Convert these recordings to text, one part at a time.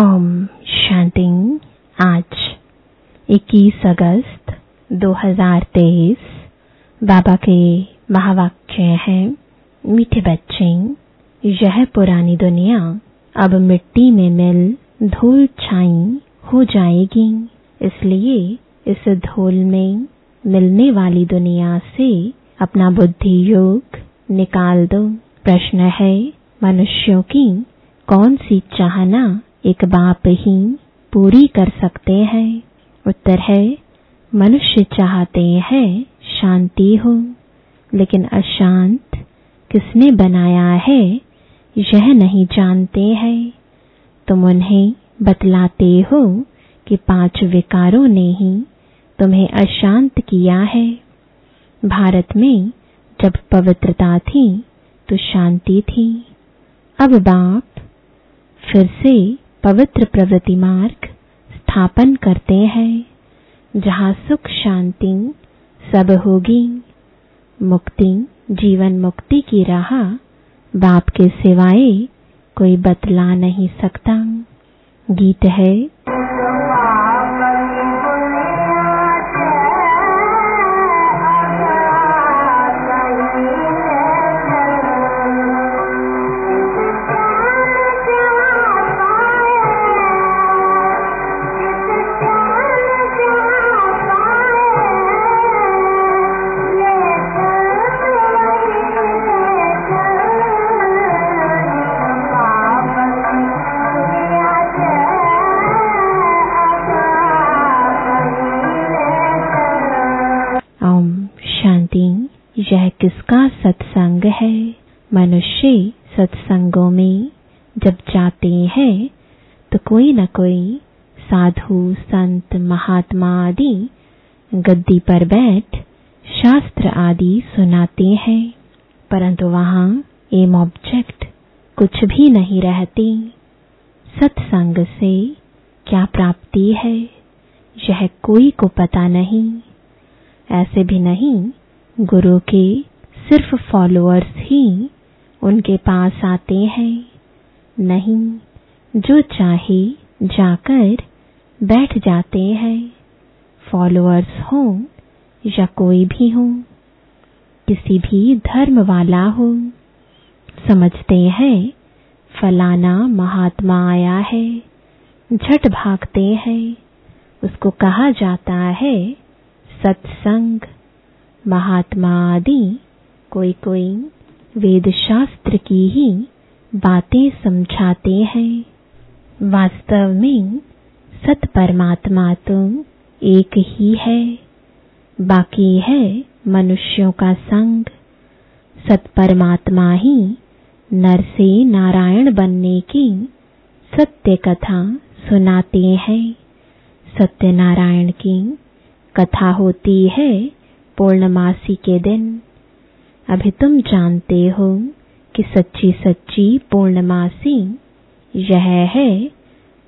ओम शांति। आज 21 अगस्त 2023 बाबा के महावाक्य हैं, मीठे बच्चे, यह पुरानी दुनिया, अब मिट्टी में मिल धूल छाई हो जाएगी। इसलिए इस धूल में मिलने वाली दुनिया से अपना बुद्धि योग निकाल दो। प्रश्न है, मनुष्यों की कौन सी चाहना एक बाप ही पूरी कर सकते हैं। उत्तर है, मनुष्य चाहते हैं शांति हो, लेकिन अशांत किसने बनाया है, यह नहीं जानते हैं। तुम उन्हें बतलाते हो कि पाँच विकारों ने ही तुम्हें अशांत किया है। भारत में जब पवित्रता थी तो शांति थी। अब बाप फिर से पवित्र प्रवृत्ति मार्ग स्थापन करते हैं, जहाँ सुख शांति सब होगी। मुक्ति, जीवन मुक्ति की राह बाप के सिवाय कोई बतला नहीं सकता। गीत है आदि, गद्दी पर बैठ शास्त्र आदि सुनाते हैं। परंतु वहाँ एम ऑब्जेक्ट कुछ भी नहीं रहती। सत्संग से क्या प्राप्ति है, यह कोई को पता नहीं। ऐसे भी नहीं, गुरु के सिर्फ़ फॉलोअर्स ही उनके पास आते हैं। नहीं, जो चाहे जाकर बैठ जाते हैं। फॉलोअर्स हो या कोई भी हो, किसी भी धर्म वाला हो, समझते हैं, फलाना महात्मा आया है, झट भागते हैं, उसको कहा जाता है, सत्संग, महात्मा आदि कोई कोई वेद शास्त्र की ही बातें समझाते हैं। वास्तव में सत परमात्मा तो एक ही है। बाकी है मनुष्यों का संग। सत परमात्मा ही नर से नारायण बनने की सत्य कथा सुनाते हैं। सत्यनारायण की कथा होती है पूर्णमासी के दिन। अभी तुम जानते हो कि सच्ची सच्ची पूर्णमासी यह है,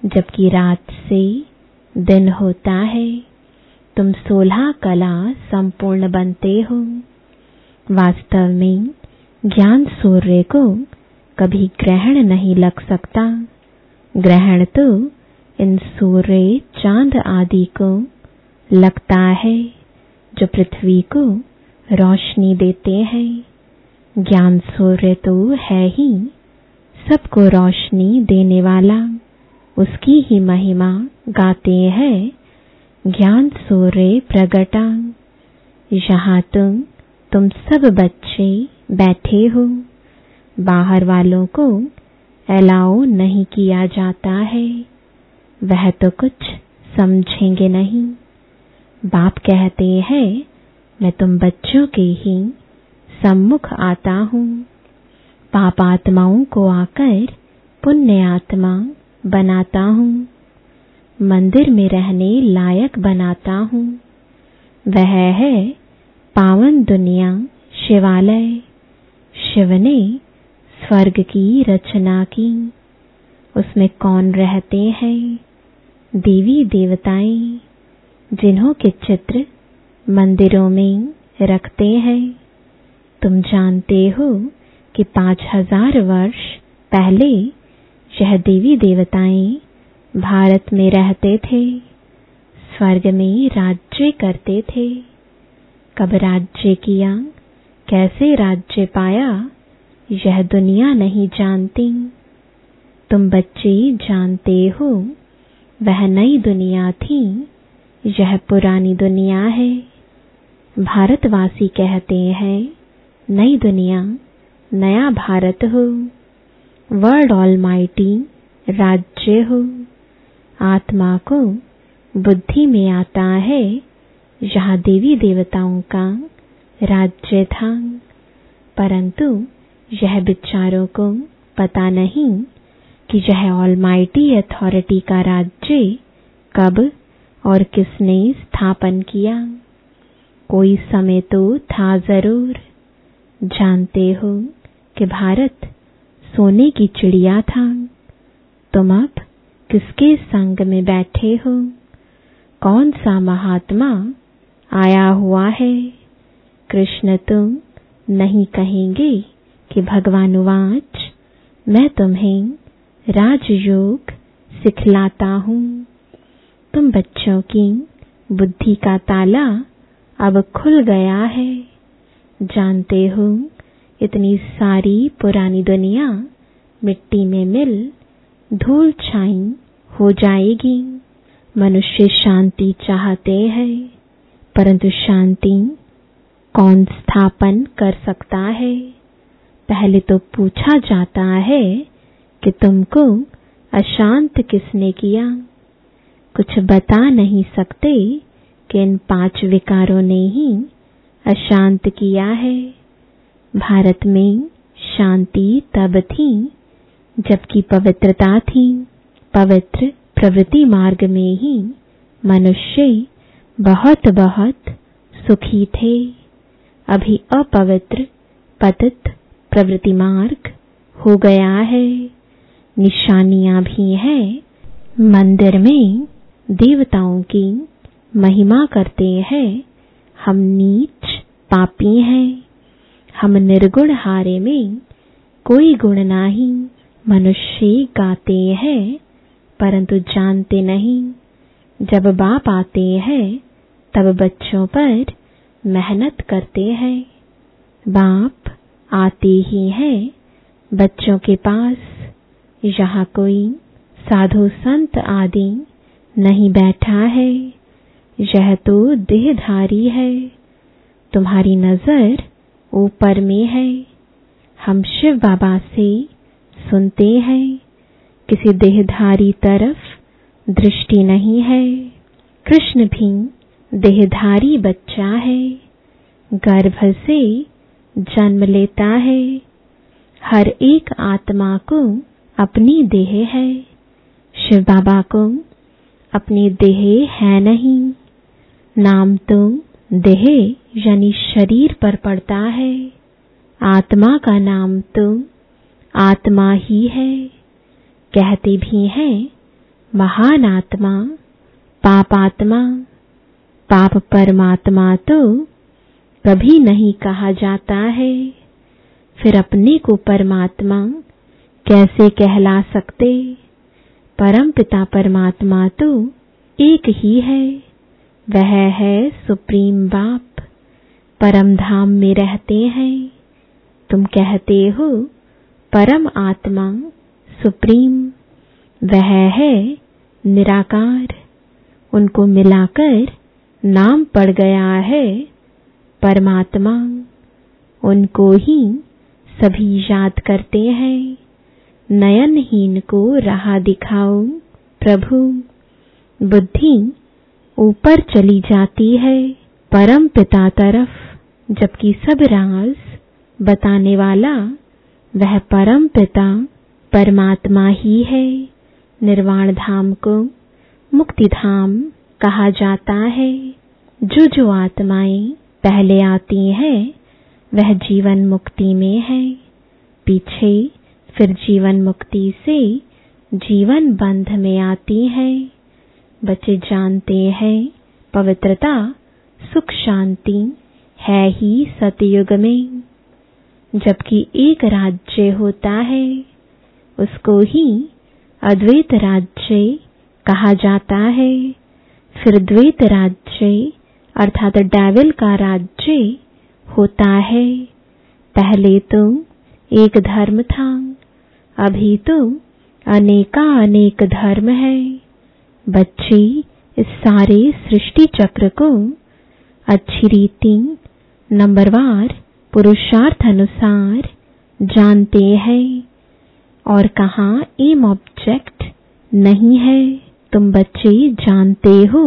जबकि रात से दिन होता है। तुम सोलह कला संपूर्ण बनते हो। वास्तव में ज्ञान सूर्य को कभी ग्रहण नहीं लग सकता। ग्रहण तो इन सूर्य, चाँद आदि को लगता है, जो पृथ्वी को रोशनी देते हैं। ज्ञान सूर्य तो है ही सबको रोशनी देने वाला। उसकी ही महिमा गाते हैं। ज्ञान सूर्य प्रगटा। यहाँ तुम तुम सब बच्चे बैठे हो, बाहर वालों को अलाउ नहीं किया जाता है। वह तो कुछ समझेंगे नहीं। बाप कहते हैं, मैं तुम बच्चों के ही सम्मुख आता हूँ। पाप आत्माओं को आकर पुण्य आत्मा बनाता हूँ। मंदिर में रहने लायक बनाता हूँ। वह है पावन दुनिया शिवालय। शिव ने स्वर्ग की रचना की। उसमें कौन रहते हैं? देवी देवताएँ, जिन्हों के चित्र मंदिरों में रखते हैं। तुम जानते हो कि पाँच हज़ार वर्ष पहले यह देवी देवताएँ भारत में रहते थे, स्वर्ग में राज्य करते थे। कब राज्य किया, कैसे राज्य पाया, यह दुनिया नहीं जानती। तुम बच्चे जानते हो, वह नई दुनिया थी, यह पुरानी दुनिया है। भारतवासी कहते हैं, नई दुनिया, नया भारत हो। वर्ल्ड ऑल माइटी राज्य हो। आत्मा को बुद्धि में आता है यहाँ देवी देवताओं का राज्य था। परंतु यह विचारों को पता नहीं कि यह ऑलमाइटी अथॉरिटी का राज्य कब और किसने स्थापन किया। कोई समय तो था ज़रूर। जानते हो कि भारत सोने की चिड़िया था। तुम अब किसके संग में बैठे हो? कौन सा महात्मा आया हुआ है? कृष्ण तुम नहीं कहेंगे कि भगवान वाच। मैं तुम्हें राजयोग सिखलाता हूँ। तुम बच्चों की बुद्धि का ताला अब खुल गया है। जानते हो इतनी सारी पुरानी दुनिया मिट्टी में मिल धूल छाई हो जाएगी। मनुष्य शांति चाहते हैं, परंतु शांति कौन स्थापन कर सकता है? पहले तो पूछा जाता है कि तुमको अशांत किसने किया? कुछ बता नहीं सकते कि इन पाँच विकारों ने ही अशांत किया है। भारत में शांति तब थी, जबकि पवित्रता थी। पवित्र प्रवृत्ति मार्ग में ही मनुष्य बहुत बहुत सुखी थे। अभी अपवित्र पतित प्रवृत्ति मार्ग हो गया है। निशानियाँ भी हैं। मंदिर में देवताओं की महिमा करते हैं। हम नीच पापी हैं। हम निर्गुण हारे में कोई गुण नहीं। मनुष्य गाते हैं, परंतु जानते नहीं। जब बाप आते हैं, तब बच्चों पर मेहनत करते हैं। बाप आते ही हैं, बच्चों के पास। यहाँ कोई साधु संत आदि नहीं बैठा है। यह तो देहधारी है। तुम्हारी नज़र ऊपर में है। हम शिव बाबा से सुनते हैं। किसी देहधारी तरफ़ दृष्टि नहीं है। कृष्ण भी देहधारी बच्चा है। गर्भ से जन्म लेता है। हर एक आत्मा को अपनी देह है। शिव बाबा को अपनी देह है नहीं। नाम तो देह यानी शरीर पर पड़ता है। आत्मा का नाम तो आत्मा ही है। कहते भी हैं, महान आत्मा पाप आत्मा पाप परमात्मा तो कभी नहीं कहा जाता है। फिर अपने को परमात्मा कैसे कहला सकते? परम पिता परमात्मा तो एक ही है। वह है सुप्रीम बाप। परम धाम में रहते हैं। तुम कहते हो, परम आत्मा सुप्रीम। वह है निराकार। उनको मिलाकर नाम पड़ गया है परमात्मा। उनको ही सभी याद करते हैं। नयनहीन को राह दिखाओ प्रभु। बुद्धि ऊपर चली जाती है परम पिता तरफ़, जबकि सब राज बताने वाला वह परम पिता परमात्मा ही है। निर्वाण धाम को मुक्ति धाम कहा जाता है। जो जो आत्माएँ पहले आती हैं, वह जीवन मुक्ति में है। पीछे फिर जीवन मुक्ति से जीवन बंध में आती है। बच्चे जानते हैं, पवित्रता, सुख शांति है ही सतयुग में। जबकि एक राज्य होता है, उसको ही अद्वैत राज्य कहा जाता है। फिर द्वैत राज्य, अर्थात डेविल का राज्य, होता है। पहले तो एक धर्म था, अभी तो अनेका अनेक धर्म है। बच्चे इस सारे सृष्टि चक्र को अच्छी रीति नंबरवार पुरुषार्थ अनुसार जानते हैं और कहा एम ऑब्जेक्ट नहीं है। तुम बच्चे जानते हो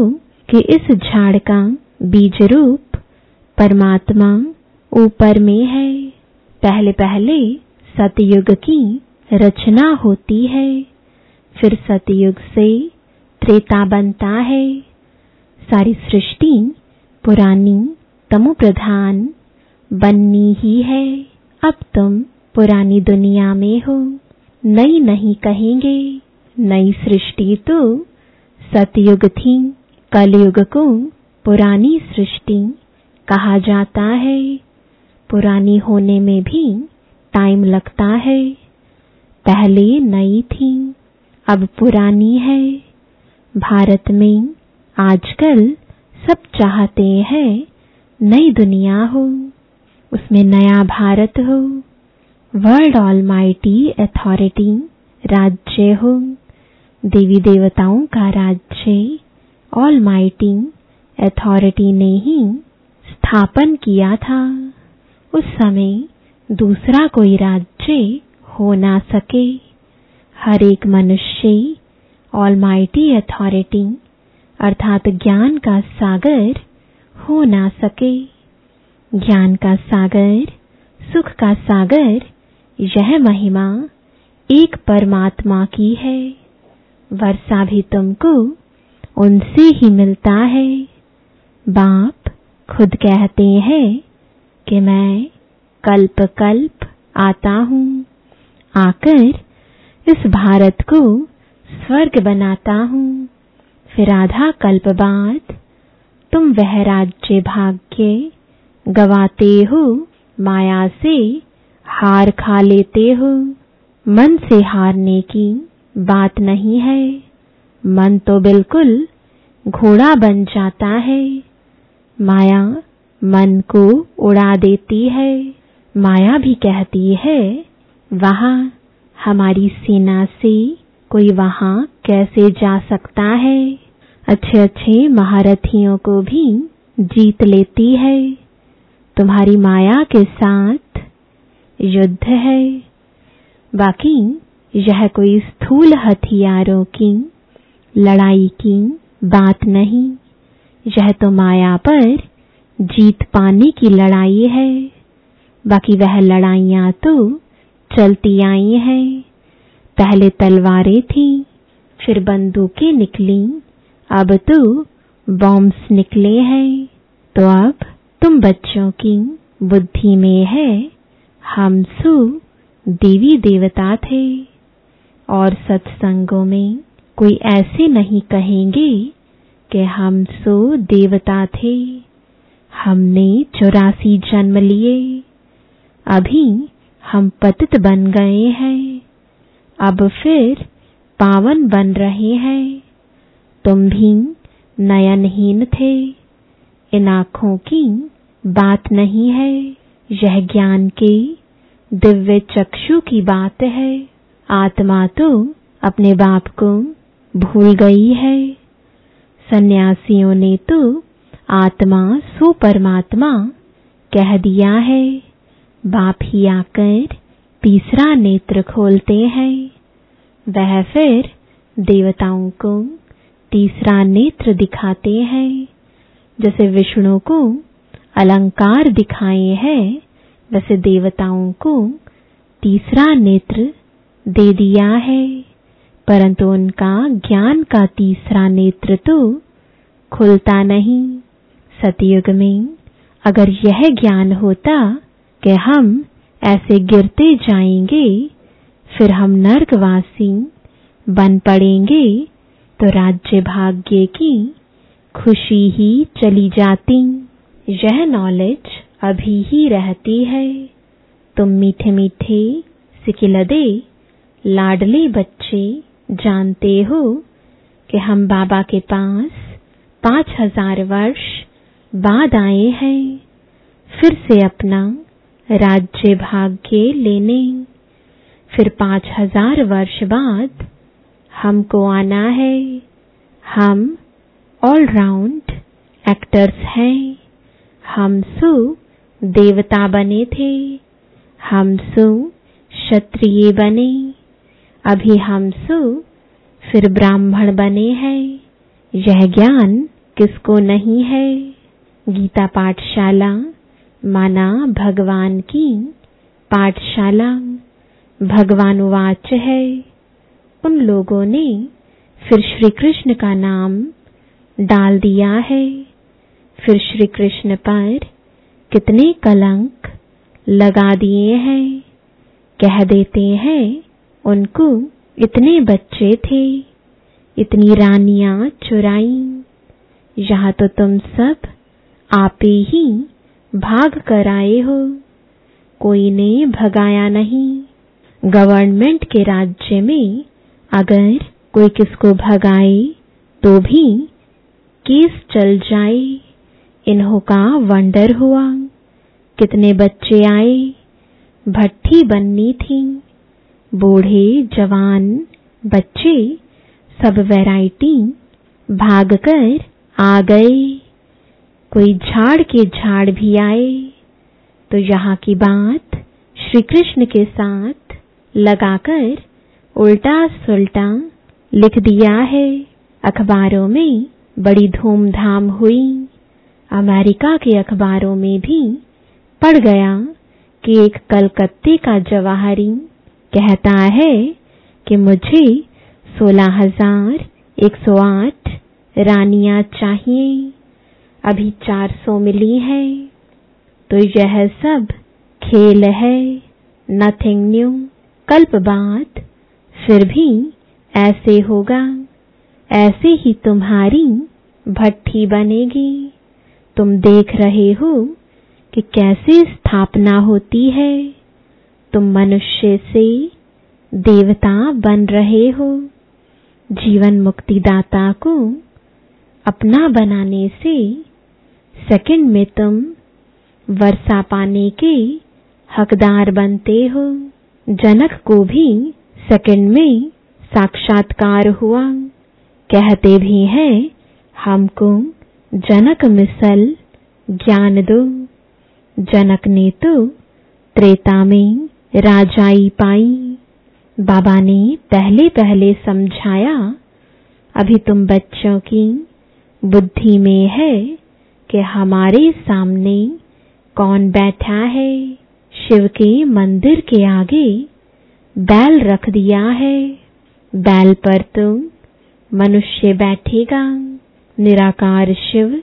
कि इस झाड़ का बीज रूप परमात्मा ऊपर में है। पहले पहले सतयुग की रचना होती है। फिर सतयुग से त्रेता बनता है। सारी सृष्टि पुरानी तमु प्रधान बननी ही है। अब तुम पुरानी दुनिया में हो। नई नहीं कहेंगे। नई सृष्टि तो सतयुग थी। कलयुग को पुरानी सृष्टि कहा जाता है। पुरानी होने में भी टाइम लगता है। पहले नई थी, अब पुरानी है। भारत में आजकल सब चाहते हैं नई दुनिया हो, उसमें नया भारत हो वर्ल्ड ऑल माइटी अथॉरिटी राज्य हो, देवी देवताओं का राज्य ऑल माइटी अथॉरिटी ने ही स्थापन किया था। उस समय दूसरा कोई राज्य हो ना सके। हर एक मनुष्य ऑल माइटी अथॉरिटी अर्थात ज्ञान का सागर हो ना सके। ज्ञान का सागर, सुख का सागर, यह महिमा एक परमात्मा की है। वर्षा भी तुमको उनसे ही मिलता है। बाप खुद कहते हैं कि मैं कल्प कल्प आता हूँ। आकर इस भारत को स्वर्ग बनाता हूँ। फिर आधा कल्प बाद तुम वह राज्य भाग्य गवाते हो, माया से हार खा लेते हो। मन से हारने की बात नहीं है। मन तो बिल्कुल घोड़ा बन जाता है। माया मन को उड़ा देती है। माया भी कहती है, वहाँ हमारी सेना से कोई वहाँ कैसे जा सकता है? अच्छे अच्छे महारथियों को भी जीत लेती है। तुम्हारी माया के साथ युद्ध है। बाकी, यह कोई स्थूल हथियारों की, लड़ाई की बात नहीं। यह तो माया पर जीत पाने की लड़ाई है। बाकी वह लड़ाइयाँ तो चलती आई हैं। पहले तलवारें थी, फिर बंदूकें निकली। अब तो बॉम्ब्स निकले हैं तो अब तुम बच्चों की बुद्धि में है। हम सु देवी देवता थे। और सत्संगों में कोई ऐसे नहीं कहेंगे कि हम सो देवता थे। हमने चौरासी जन्म लिए। अभी हम पतित बन गए हैं। अब फिर पावन बन रहे हैं। तुम भी नयनहीन थे। इन आँखों की बात नहीं है। यह ज्ञान के दिव्य चक्षु की बात है। आत्मा तो अपने बाप को भूल गई है। सन्यासियों ने तो आत्मा सो परमात्मा कह दिया है। बाप ही आकर तीसरा नेत्र खोलते हैं। वह फिर देवताओं को तीसरा नेत्र दिखाते हैं। जैसे विष्णु को अलंकार दिखाए हैं, वैसे देवताओं को तीसरा नेत्र दे दिया है। परंतु उनका ज्ञान का तीसरा नेत्र तो खुलता नहीं। सतयुग में अगर यह ज्ञान होता कि हम ऐसे गिरते जाएँगे, फिर हम नर्कवासी बन पड़ेंगे तो राज्य भाग्य की खुशी ही चली जाती। यह नॉलेज अभी ही रहती है। तुम मीठे मीठे सिकिलदे, लाडले बच्चे जानते हो कि हम बाबा के पास पाँच हज़ार वर्ष बाद आए हैं। फिर से अपना राज्य भाग्य लेने। फिर पाँच हज़ार वर्ष बाद हमको आना है। हम ऑलराउंड एक्टर्स हैं। हम सु देवता बने थे। हम सु क्षत्रिय बने। अभी हम सु फिर ब्राह्मण बने हैं। यह ज्ञान किसको नहीं है? गीता पाठशाला माना भगवान की पाठशाला। भगवान वाच है। उन लोगों ने फिर श्री कृष्ण का नाम डाल दिया है। फिर श्री कृष्ण पर कितने कलंक लगा दिए हैं। कह देते हैं, उनको इतने बच्चे थे, इतनी रानियाँ चुराई। यहाँ तो तुम सब आपे ही भाग कर आए हो। कोई ने भगाया नहीं। गवर्नमेंट के राज्य में अगर कोई किसको भगाए तो भी केस चल जाए। इन्हों का वंडर हुआ। कितने बच्चे आए। भट्टी बननी थी। बूढ़े, जवान, बच्चे सब वैरायटी भागकर आ गए। कोई झाड़ के झाड़ भी आए तो यहाँ की बात श्री कृष्ण के साथ लगाकर उल्टा सुल्टा लिख दिया है। अखबारों में बड़ी धूमधाम हुई। अमेरिका के अखबारों में भी पढ़ गया कि एक कलकत्ते का जवाहरी कहता है कि मुझे सोलह हज़ार एक सौ आठ रानियाँ चाहिए। अभी चार सौ मिली है तो यह सब खेल है। नथिंग न्यू कल्प बाद फिर भी ऐसे होगा। ऐसे ही तुम्हारी भट्टी बनेगी। तुम देख रहे हो कि कैसे स्थापना होती है। तुम मनुष्य से देवता बन रहे हो। जीवन मुक्तिदाता को अपना बनाने से सेकंड में तुम वर्षा पाने के हकदार बनते हो। जनक को भी सेकंड में साक्षात्कार हुआ। कहते भी हैं, हमको जनक मिसल ज्ञान दो। जनक ने तो त्रेता में राजाई पाई। बाबा ने पहले पहले समझाया, अभी तुम बच्चों की बुद्धि में है कि हमारे सामने कौन बैठा है? शिव के मंदिर के आगे बैल रख दिया है। बैल पर तुम मनुष्य बैठेगा। निराकार शिव,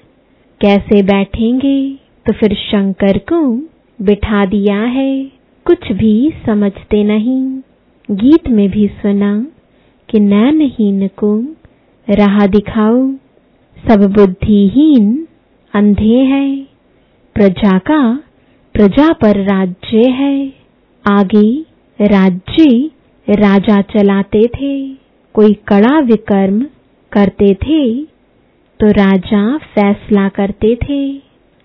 कैसे बैठेंगे? तो फिर शंकर को बिठा दिया है। कुछ भी समझते नहीं। गीत में भी सुना कि नैनहीन को राह दिखाओ। सब बुद्धिहीन अंधे हैं, प्रजा का प्रजा पर राज्य है। आगे राज्य राजा चलाते थे, कोई कड़ा विकर्म करते थे तो राजा फैसला करते थे।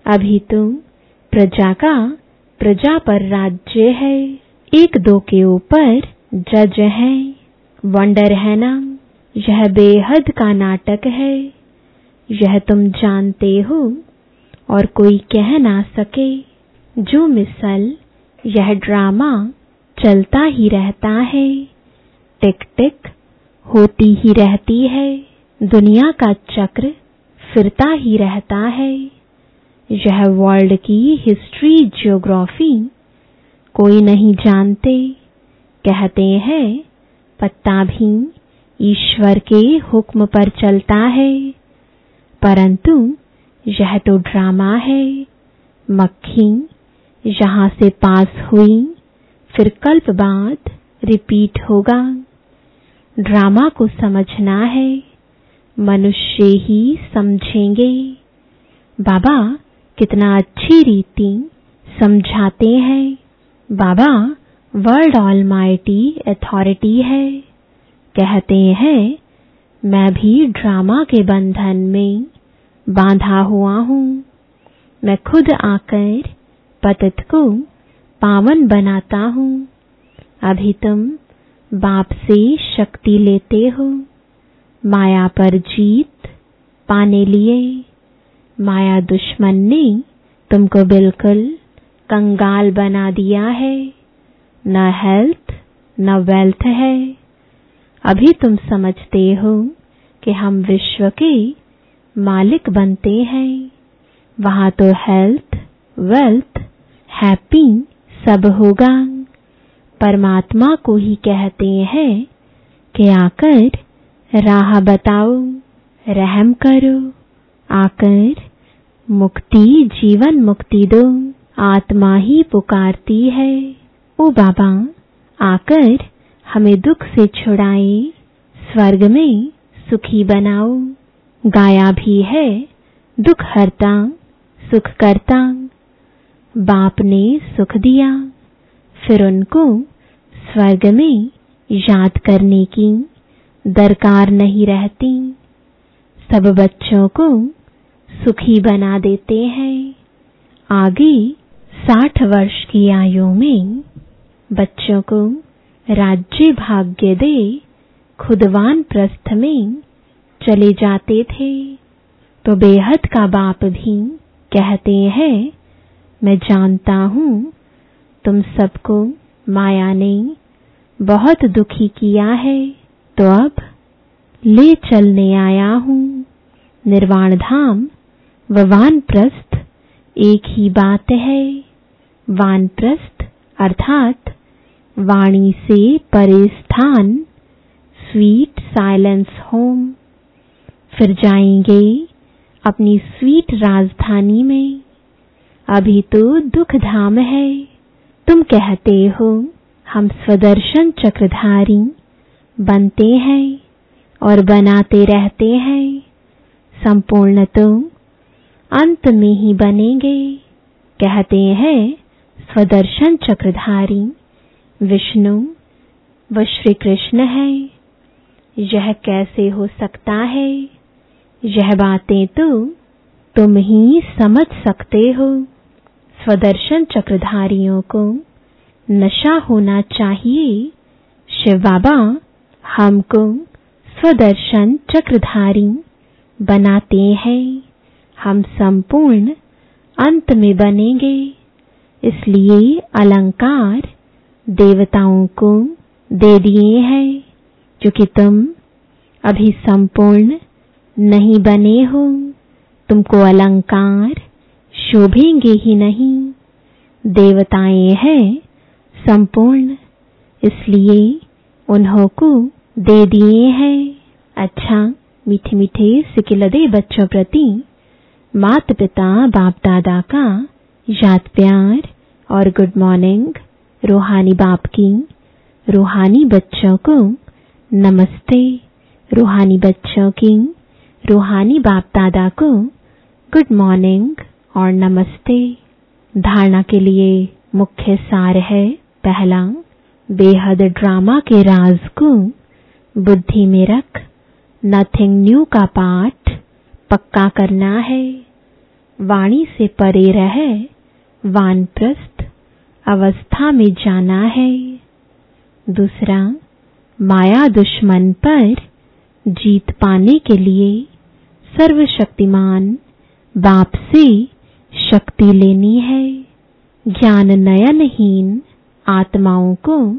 अभी तो प्रजा का प्रजा पर राज्य है। एक दो के ऊपर जज है, वंडर है ना यह बेहद का नाटक है। यह तुम जानते हो और कोई कह ना सके, जो मिसल यह ड्रामा चलता ही रहता है टिक टिक होती ही रहती है, दुनिया का चक्र फिरता ही रहता है। यह वर्ल्ड की हिस्ट्री, जियोग्राफी कोई नहीं जानते। कहते हैं, पत्ता भी ईश्वर के हुक्म पर चलता है। परंतु, यह तो ड्रामा है। मक्खी यहाँ से पास हुई, फिर कल्प बाद रिपीट होगा। ड्रामा को समझना है। मनुष्य ही समझेंगे। बाबा, कितना अच्छी रीति समझाते हैं। बाबा वर्ल्ड ऑल माइटी अथॉरिटी है। कहते हैं मैं भी ड्रामा के बंधन में बांधा हुआ हूँ। मैं खुद आकर पतित को पावन बनाता हूँ। अभी तुम बाप से शक्ति लेते हो। माया पर जीत पाने लिए। माया दुश्मन ने तुमको बिल्कुल कंगाल बना दिया है। न हेल्थ, न वेल्थ है। अभी तुम समझते हो कि हम विश्व के मालिक बनते हैं। वहाँ तो हेल्थ वेल्थ हैप्पी सब होगा। परमात्मा को ही कहते हैं कि आकर राह बताओ, रहम करो, आकर मुक्ति, जीवन मुक्ति दो। आत्मा ही पुकारती है। ओ बाबा, आकर हमें दुख से छुड़ाए, स्वर्ग में सुखी बनाओ गाया भी है दुख हरता, सुख करता। बाप ने सुख दिया, फिर उनको स्वर्ग में याद करने की दरकार नहीं रहती। सब बच्चों को सुखी बना देते हैं। आगे साठ वर्ष की आयु में बच्चों को राज्य भाग्य दे, खुदवान प्रस्थ में चले जाते थे। तो बेहद का बाप भी कहते हैं, मैं जानता हूँ, तुम सबको माया ने बहुत दुखी किया है। तो अब ले चलने आया हूँ। निर्वाण धाम व वानप्रस्थ एक ही बात है। वानप्रस्थ अर्थात वाणी से परे स्थान स्वीट साइलेंस होम फिर जाएँगे अपनी स्वीट राजधानी में। अभी तो दुख धाम है। तुम कहते हो, हम स्वदर्शन चक्रधारी बनते हैं और बनाते रहते हैं। संपूर्ण तो अंत में ही बनेंगे। कहते हैं, स्वदर्शन चक्रधारी। विष्णु व श्री कृष्ण है। यह कैसे हो सकता है? यह बातें तो तुम ही समझ सकते हो। स्वदर्शन चक्रधारियों को नशा होना चाहिए। शिव बाबा हमको स्वदर्शन चक्रधारी बनाते हैं। हम संपूर्ण अंत में बनेंगे। इसलिए अलंकार देवताओं को दे दिए हैं क्योंकि तुम अभी संपूर्ण नहीं बने हो। तुमको अलंकार शोभेंगे ही नहीं। देवताएँ हैं संपूर्ण, इसलिए उन्हों को दे दिए हैं। अच्छा मीठे मीठे सिकिलदे बच्चों प्रति माता पिता बाप दादा का याद प्यार और गुड मॉर्निंग रूहानी बाप की, रूहानी बच्चों को नमस्ते। रूहानी बच्चों की, रूहानी बाप दादा को गुड मॉर्निंग और नमस्ते। धारणा के लिए मुख्य सार है पहला, बेहद ड्रामा के राज को बुद्धि में रख नथिंग न्यू का पाठ पक्का करना है। वाणी से परे रह, वानप्रस्थ अवस्था में जाना है। दूसरा, माया दुश्मन पर जीत पाने के लिए सर्वशक्तिमान बाप से शक्ति लेनी है। ज्ञान नयनहीन आत्माओं को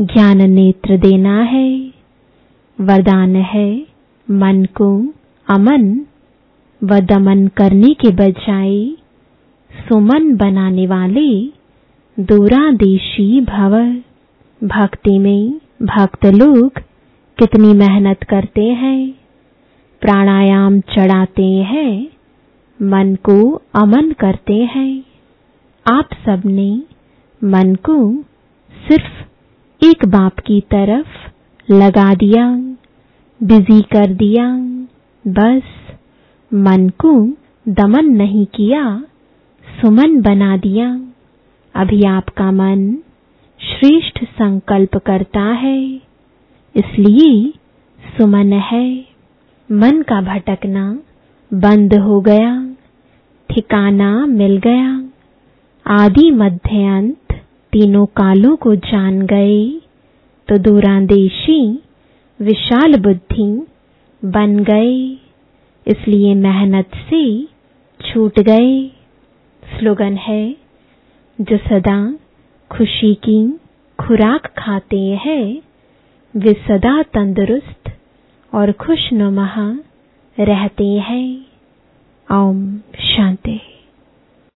ज्ञान नेत्र देना है। वरदान है मन को अमन। व दमन करने के बजाय सुमन बनाने वाले दूरादेशी भव भक्ति में भक्त लोग कितनी मेहनत करते हैं। प्राणायाम चढ़ाते हैं। मन को अमन करते हैं। आप सबने मन को सिर्फ़ एक बाप की तरफ़ लगा दिया, बिज़ी कर दिया, बस मन को दमन नहीं किया, सुमन बना दिया। अभी आपका मन श्रेष्ठ संकल्प करता है, इसलिए सुमन है। मन का भटकना बंद हो गया, ठिकाना मिल गया। आदि मध्य अंत तीनों कालों को जान गए तो दूरांदेशी विशाल बुद्धि बन गए, इसलिए मेहनत से छूट गए। स्लोगन है जो सदा खुशी की खुराक खाते हैं, वे सदा तंदुरुस्त और खुशनुमा रहते हैं। ओम शांति।